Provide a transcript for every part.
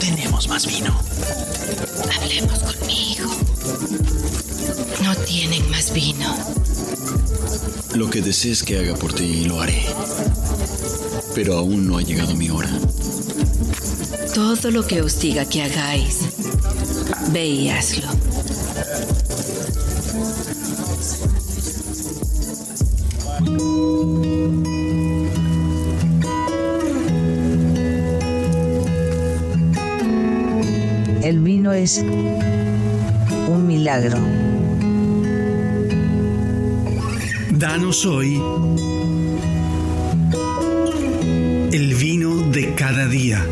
tenemos más vino. Hablemos conmigo. No tienen más vino. Lo que desees que haga por ti lo haré. Pero aún no ha llegado mi hora. Todo lo que os diga que hagáis, ve y hazlo. El vino es un milagro. Danos hoy el vino de cada día.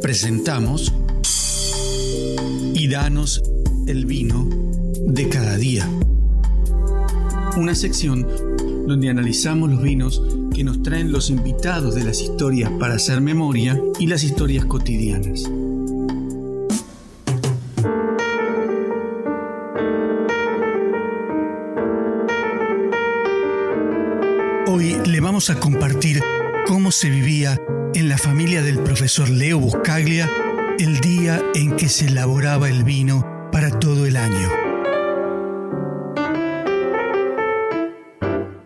Presentamos y danos el vino de cada día. Una sección donde analizamos los vinos que nos traen los invitados de las historias para hacer memoria y las historias cotidianas. Hoy le vamos a compartir cómo se vivía en la familia del profesor Leo Buscaglia el día en que se elaboraba el vino para todo el año.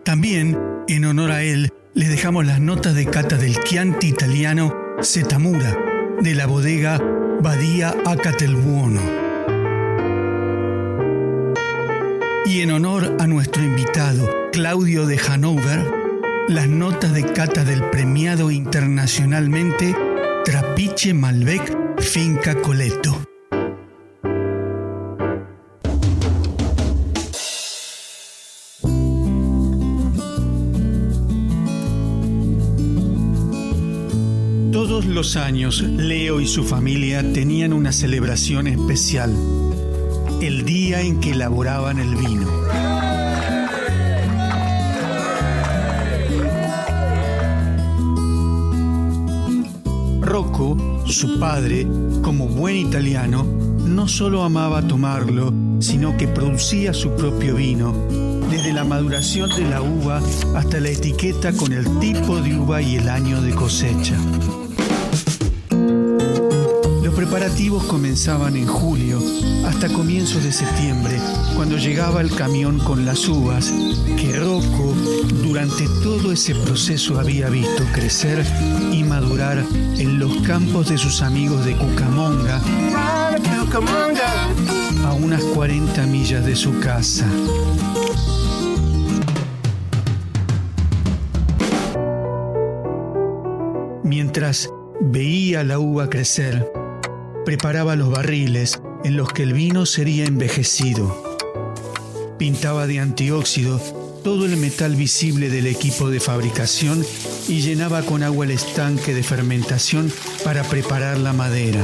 También, en honor a él, les dejamos las notas de cata del Chianti italiano Setamura de la bodega Badia a Catelbuono. Y en honor a nuestro invitado Claudio de Hanover, las notas de cata del premiado internacionalmente Trapiche Malbec Finca Coleto. Todos los años, Leo y su familia tenían una celebración especial, el día en que elaboraban el vino. Rocco, su padre, como buen italiano, no solo amaba tomarlo, sino que producía su propio vino, desde la maduración de la uva hasta la etiqueta con el tipo de uva y el año de cosecha. Los preparativos comenzaban en julio hasta comienzos de septiembre, cuando llegaba el camión con las uvas que Rocco durante todo ese proceso había visto crecer y madurar en los campos de sus amigos de Cucamonga, a unas 40 millas de su casa. Mientras veía la uva crecer, preparaba los barriles en los que el vino sería envejecido. Pintaba de antióxido todo el metal visible del equipo de fabricación y llenaba con agua el estanque de fermentación para preparar la madera.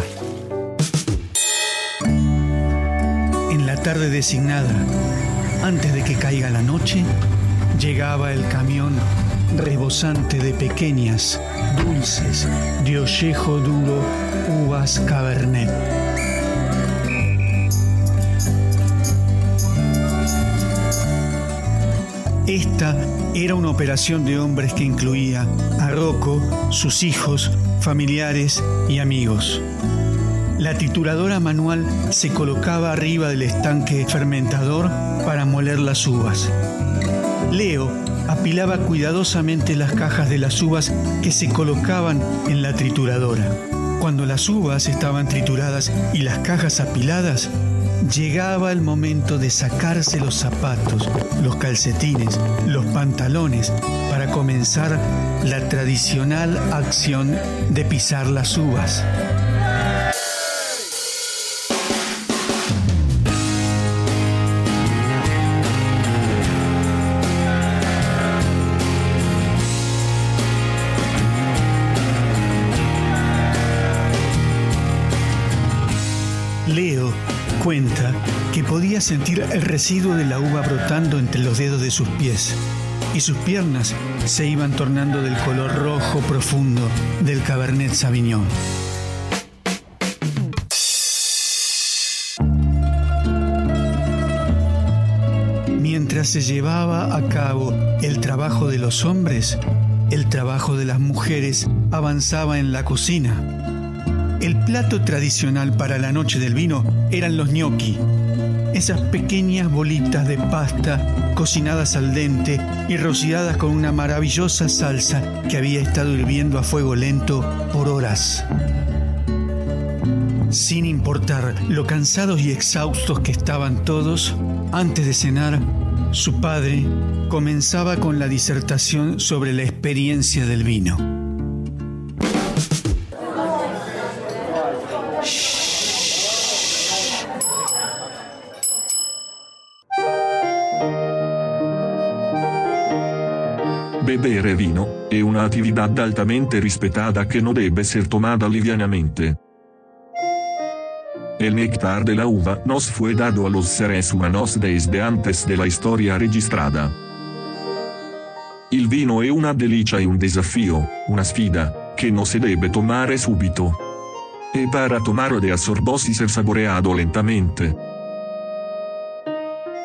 En la tarde designada, antes de que caiga la noche, llegaba el camión rebosante de pequeñas, dulces, de ollejo duro, uvas cabernet. Esta era una operación de hombres que incluía a Rocco, sus hijos, familiares y amigos. La trituradora manual se colocaba arriba del estanque fermentador para moler las uvas. Leo apilaba cuidadosamente las cajas de las uvas que se colocaban en la trituradora. Cuando las uvas estaban trituradas y las cajas apiladas, llegaba el momento de sacarse los zapatos, los calcetines, los pantalones para comenzar la tradicional acción de pisar las uvas. Que podía sentir el residuo de la uva brotando entre los dedos de sus pies y sus piernas se iban tornando del color rojo profundo del Cabernet Sauvignon. Mientras se llevaba a cabo el trabajo de los hombres, el trabajo de las mujeres avanzaba en la cocina. El plato tradicional para la noche del vino eran los gnocchi, esas pequeñas bolitas de pasta cocinadas al dente y rociadas con una maravillosa salsa que había estado hirviendo a fuego lento por horas. Sin importar lo cansados y exhaustos que estaban todos, antes de cenar, su padre comenzaba con la disertación sobre la experiencia del vino. Bebere vino è una altamente respetada que no debe ser tomada livianamente. El néctar de la uva nos fue dado a los seres humanos desde antes de la historia registrada. Il vino è una delicia e un desafío, una sfida, que no se debe tomar subito. E para tomar de asorbosis ser saboreado lentamente.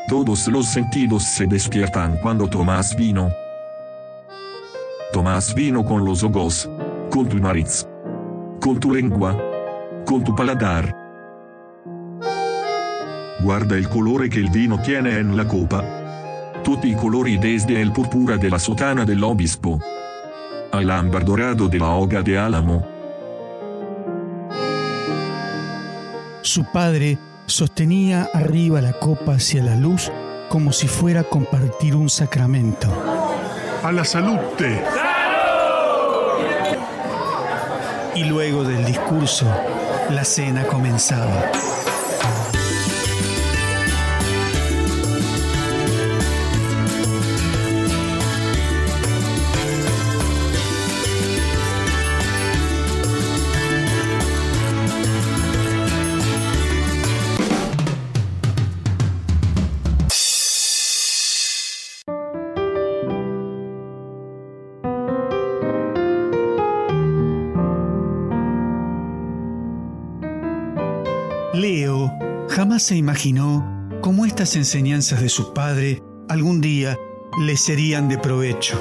Todos los sentidos se despiertan cuando tomas vino. Tomas vino con los ojos, con tu nariz, con tu lengua, con tu paladar. Guarda el colore que el vino tiene en la copa. Tutti i colori desde el púrpura de la sotana del obispo al ámbar dorado de la hoga de álamo. Su padre sostenía arriba la copa hacia la luz como si fuera a compartir un sacramento. A la salute. Y luego del discurso, la cena comenzaba. Leo jamás se imaginó cómo estas enseñanzas de su padre algún día le serían de provecho.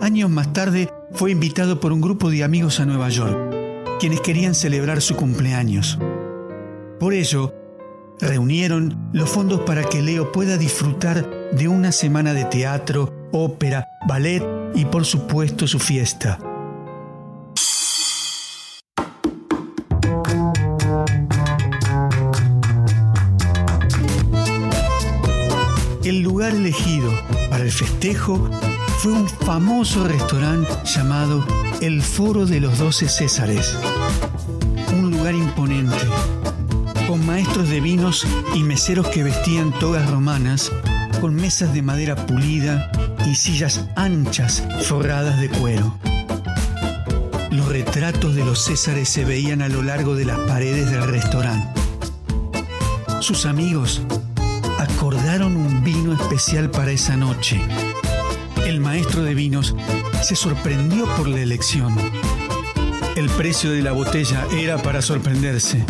Años más tarde fue invitado por un grupo de amigos a Nueva York, quienes querían celebrar su cumpleaños. Por ello, reunieron los fondos para que Leo pueda disfrutar de una semana de teatro, ópera, ballet y por supuesto su fiesta. El lugar elegido para el festejo fue un famoso restaurante llamado El Foro de los Doce Césares. Un lugar imponente, con maestros de vinos y meseros que vestían togas romanas, con mesas de madera pulida y sillas anchas forradas de cuero. Los retratos de los Césares se veían a lo largo de las paredes del restaurante. Sus amigos acordaron un vino especial para esa noche. El maestro de vinos se sorprendió por la elección. El precio de la botella era para sorprenderse.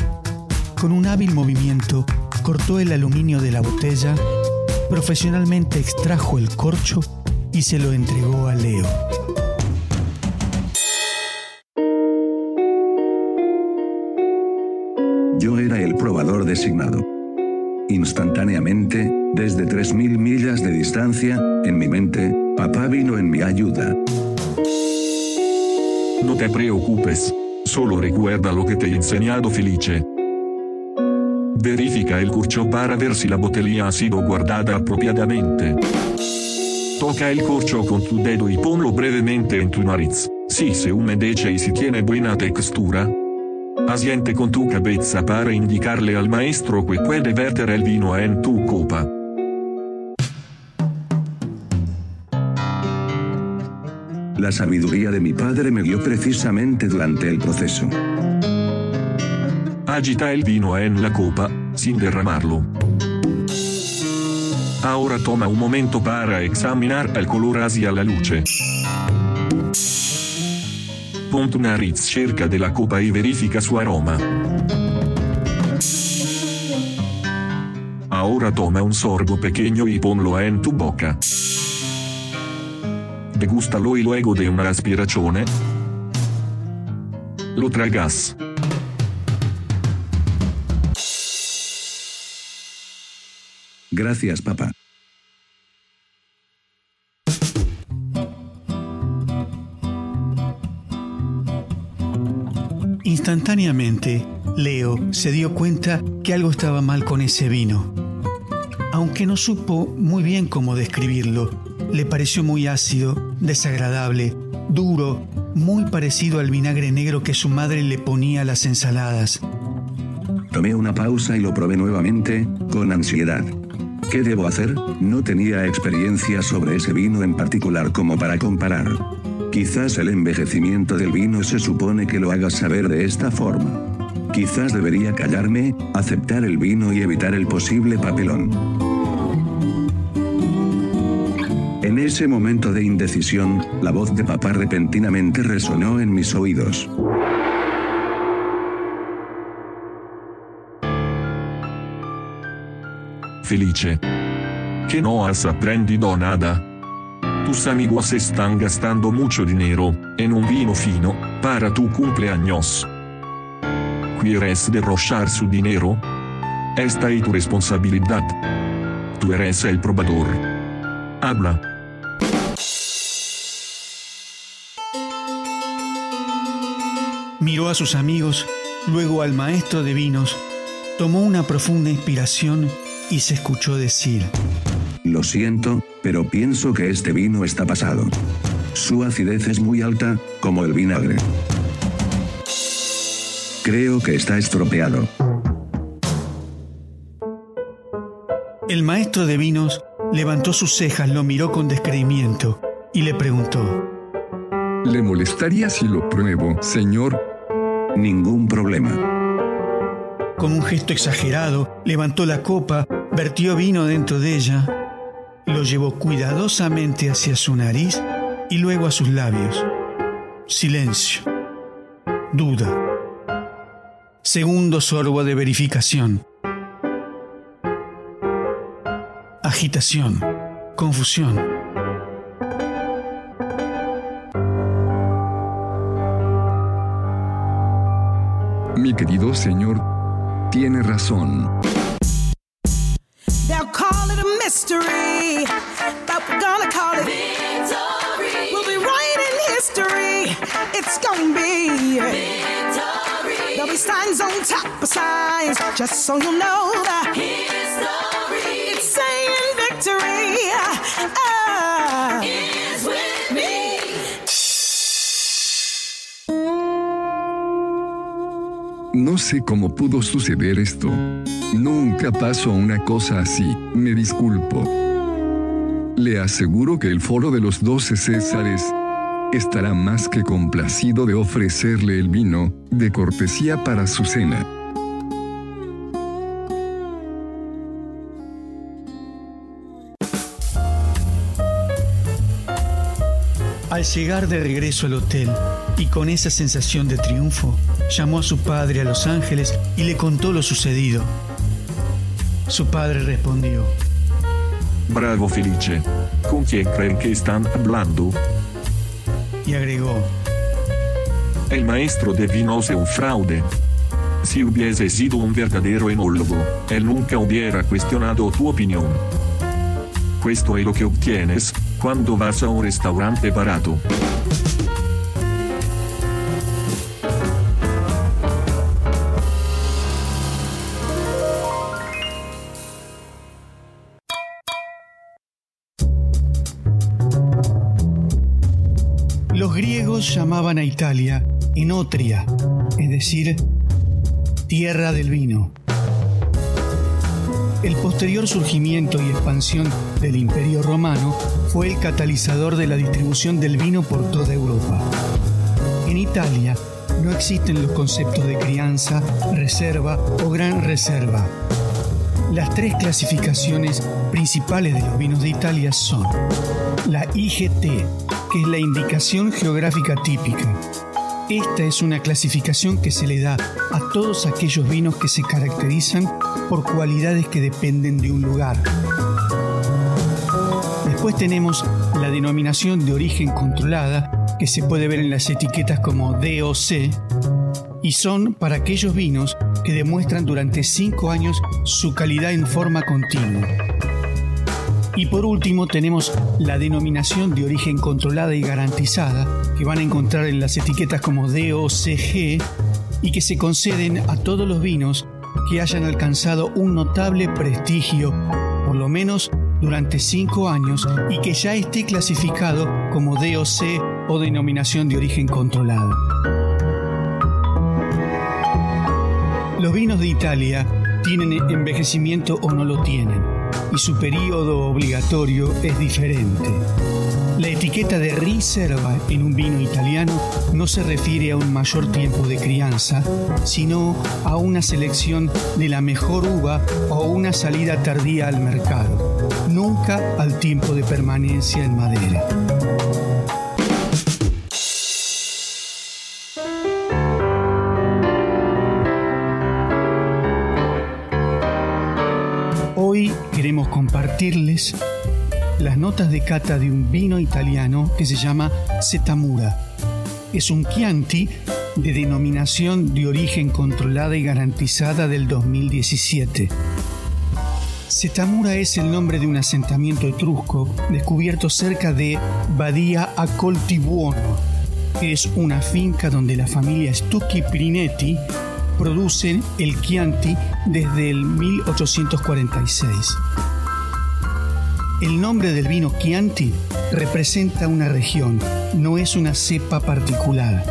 Con un hábil movimiento, cortó el aluminio de la botella, profesionalmente extrajo el corcho y se lo entregó a Leo. Yo era el probador designado. Instantáneamente, desde 3.000 millas de distancia, en mi mente, papá vino en mi ayuda. No te preocupes, solo recuerda lo que te he enseñado Felice. Verifica el corcho para ver si la botella ha sido guardada apropiadamente. Toca el corcho con tu dedo y ponlo brevemente en tu nariz. Si se humedece y si tiene buena textura. Asiente con tu cabeza para indicarle al maestro que puede verter el vino en tu copa. La sabiduría de mi padre me guió precisamente durante el proceso. Agita el vino en la copa, sin derramarlo. Ahora toma un momento para examinar el color hacia la luce. Pon tu nariz cerca de la copa y verifica su aroma. Ahora toma un sorbo pequeño y ponlo en tu boca. Degústalo y luego de una aspirazione lo tragas. Gracias, papá. Instantáneamente, Leo se dio cuenta que algo estaba mal con ese vino. Aunque no supo muy bien cómo describirlo, le pareció muy ácido, desagradable, duro, muy parecido al vinagre negro que su madre le ponía a las ensaladas. Tomé una pausa y lo probé nuevamente, con ansiedad. ¿Qué debo hacer? No tenía experiencia sobre ese vino en particular como para comparar. Quizás el envejecimiento del vino se supone que lo haga saber de esta forma. Quizás debería callarme, aceptar el vino y evitar el posible papelón. En ese momento de indecisión, la voz de papá repentinamente resonó en mis oídos. Felice. Que no has aprendido nada. Tus amigos están gastando mucho dinero en un vino fino para tu cumpleaños. ¿Quieres derrochar su dinero? Esta es tu responsabilidad. Tú eres el probador. Habla. Miró a sus amigos, luego al maestro de vinos, tomó una profunda inspiración y se escuchó decir, Lo siento, pero pienso que este vino está pasado. Su acidez es muy alta, como el vinagre. Creo que está estropeado. El maestro de vinos levantó sus cejas, lo miró con descreimiento y le preguntó, ¿Le molestaría si lo pruebo, señor? Ningún problema. Con un gesto exagerado, levantó la copa, vertió vino dentro de ella, lo llevó cuidadosamente hacia su nariz y luego a sus labios. Silencio. Duda. Segundo sorbo de verificación. Agitación. Confusión. Querido señor, tiene razón. They'll call it a mystery, but we're gonna call it victory. We'll be writing history. It's gonna be victory. There'll be signs on top of signs, just so you know that history. It's saying victory. Ah, No sé cómo pudo suceder esto. Nunca pasó una cosa así, me disculpo. Le aseguro que el foro de los doce Césares estará más que complacido de ofrecerle el vino, de cortesía para su cena. Al llegar de regreso al hotel y con esa sensación de triunfo, llamó a su padre a Los Ángeles y le contó lo sucedido. Su padre respondió, Bravo Felice. ¿Con quién creen que están hablando? y agregó, El maestro de vinos es un fraude. Si hubiese sido un verdadero enólogo, él nunca hubiera cuestionado tu opinión. Questo es lo que obtienes cuando vas a un restaurante barato. Los griegos llamaban a Italia Enotria, es decir, tierra del vino. El posterior surgimiento y expansión del Imperio Romano fue el catalizador de la distribución del vino por toda Europa. En Italia, no existen los conceptos de crianza, reserva o gran reserva. Las tres clasificaciones principales de los vinos de Italia son la IGT, que es la indicación geográfica típica. Esta es una clasificación que se le da a todos aquellos vinos que se caracterizan por cualidades que dependen de un lugar. Después tenemos la denominación de origen controlada, que se puede ver en las etiquetas como DOC, y son para aquellos vinos que demuestran durante 5 años su calidad en forma continua. Y por último tenemos la denominación de origen controlada y garantizada, que van a encontrar en las etiquetas como DOCG y que se conceden a todos los vinos que hayan alcanzado un notable prestigio, por lo menos durante 5 años, y que ya esté clasificado como DOC o denominación de origen controlada. Los vinos de Italia tienen envejecimiento o no lo tienen, y su periodo obligatorio es diferente. La etiqueta de riserva en un vino italiano no se refiere a un mayor tiempo de crianza, sino a una selección de la mejor uva o una salida tardía al mercado, nunca al tiempo de permanencia en madera. Hoy queremos compartirles las notas de cata de un vino italiano que se llama Setamura. Es un Chianti de denominación de origen controlada y garantizada del 2017. Setamura es el nombre de un asentamiento etrusco descubierto cerca de Badia a Coltibuono, que es una finca donde la familia Stucchi Prinetti produce el Chianti desde el 1846. El nombre del vino Chianti representa una región, no es una cepa particular.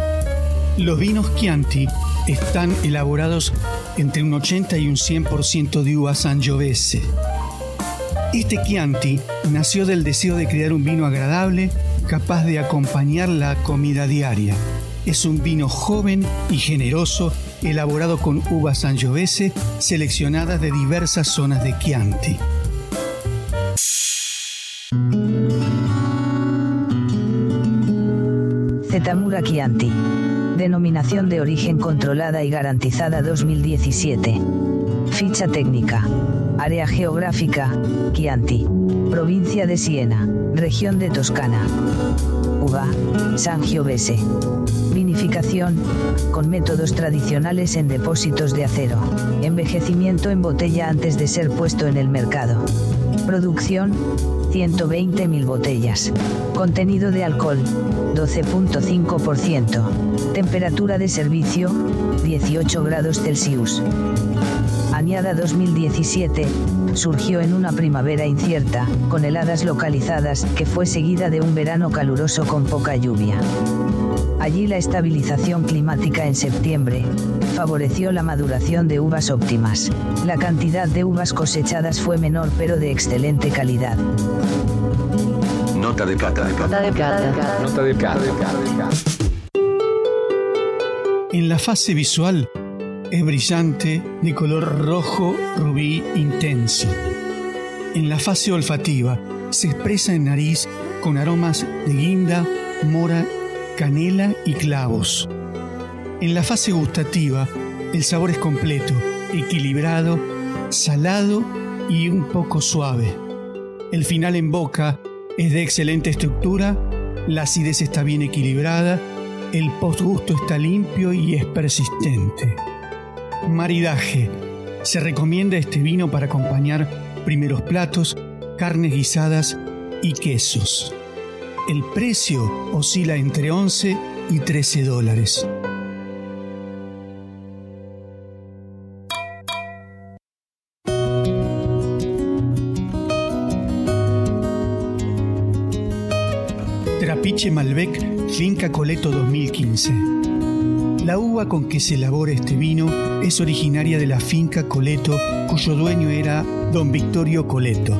Los vinos Chianti están elaborados entre un 80 y un 100% de uva Sangiovese. Este Chianti nació del deseo de crear un vino agradable, capaz de acompañar la comida diaria. Es un vino joven y generoso, elaborado con uvas Sangiovese seleccionadas de diversas zonas de Chianti. Zetamura Chianti. Denominación de origen controlada y garantizada 2017. Ficha técnica. Área geográfica, Chianti. Provincia de Siena, región de Toscana. Uva, Sangiovese. Vinificación, con métodos tradicionales en depósitos de acero. Envejecimiento en botella antes de ser puesto en el mercado. Producción, 120.000 botellas. Contenido de alcohol, 12.5%. Temperatura de servicio, 18 grados Celsius. Añada 2017, surgió en una primavera incierta, con heladas localizadas, que fue seguida de un verano caluroso con poca lluvia. Allí la estabilización climática en septiembre favoreció la maduración de uvas óptimas. La cantidad de uvas cosechadas fue menor pero de excelente calidad. Nota de cata. Nota de cata. Nota de cata. En la fase visual es brillante de color rojo rubí intenso. En la fase olfativa se expresa en nariz con aromas de guinda, mora, canela y clavos. En la fase gustativa el sabor es completo, equilibrado, salado y un poco suave. El final en boca es de excelente estructura, la acidez está bien equilibrada, el postgusto está limpio y es persistente. Maridaje. Se recomienda este vino para acompañar primeros platos, carnes guisadas y quesos. El precio oscila entre 11 y 13 dólares. Trapiche Malbec Finca Coleto 2015. La uva con que se elabora este vino es originaria de la finca Coleto, cuyo dueño era don Victorio Coleto.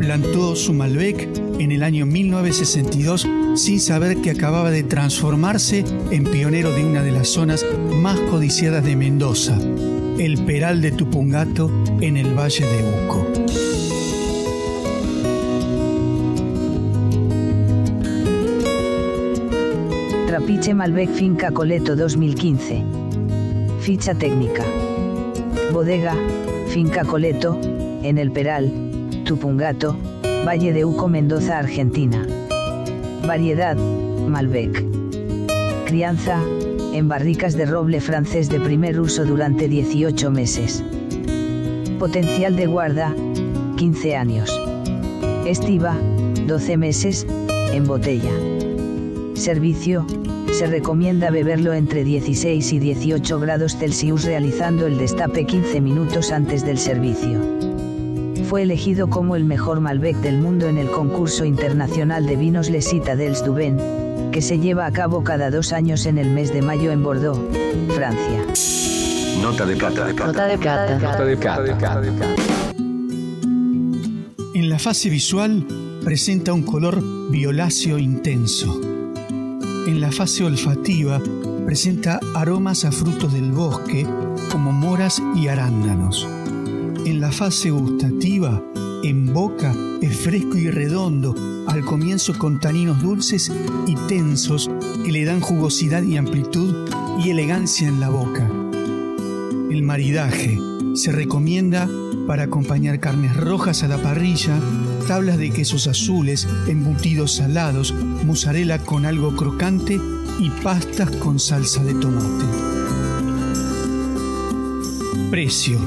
Plantó su Malbec en el año 1962 sin saber que acababa de transformarse en pionero de una de las zonas más codiciadas de Mendoza, el Peral de Tupungato en el Valle de Uco. Trapiche Malbec Finca Coleto 2015. Ficha técnica. Bodega, Finca Coleto, en el Peral, Tupungato, Valle de Uco, Mendoza, Argentina. Variedad, Malbec. Crianza, en barricas de roble francés de primer uso durante 18 meses. Potencial de guarda, 15 años. Estiva, 12 meses, en botella. Servicio, se recomienda beberlo entre 16 y 18 grados Celsius realizando el destape 15 minutos antes del servicio. Fue elegido como el mejor Malbec del mundo en el concurso internacional de vinos Les Citadels du que se lleva a cabo cada dos años en el mes de mayo en Bordeaux, Francia. Nota de cata. Nota de cata. Nota de cata. En la fase visual presenta un color violáceo intenso. En la fase olfativa presenta aromas a frutos del bosque como moras y arándanos. En la fase gustativa, en boca es fresco y redondo, al comienzo con taninos dulces y tensos que le dan jugosidad y amplitud y elegancia en la boca. El maridaje se recomienda para acompañar carnes rojas a la parrilla, tablas de quesos azules, embutidos salados, mozzarella con algo crocante y pastas con salsa de tomate. Precio.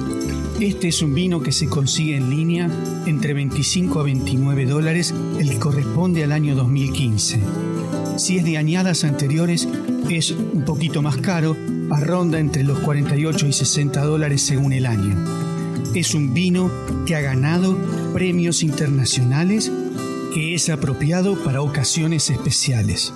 Este es un vino que se consigue en línea entre 25 a 29 dólares, el que corresponde al año 2015. Si es de añadas anteriores, es un poquito más caro, a ronda entre los 48 y 60 dólares según el año. Es un vino que ha ganado premios internacionales, que es apropiado para ocasiones especiales.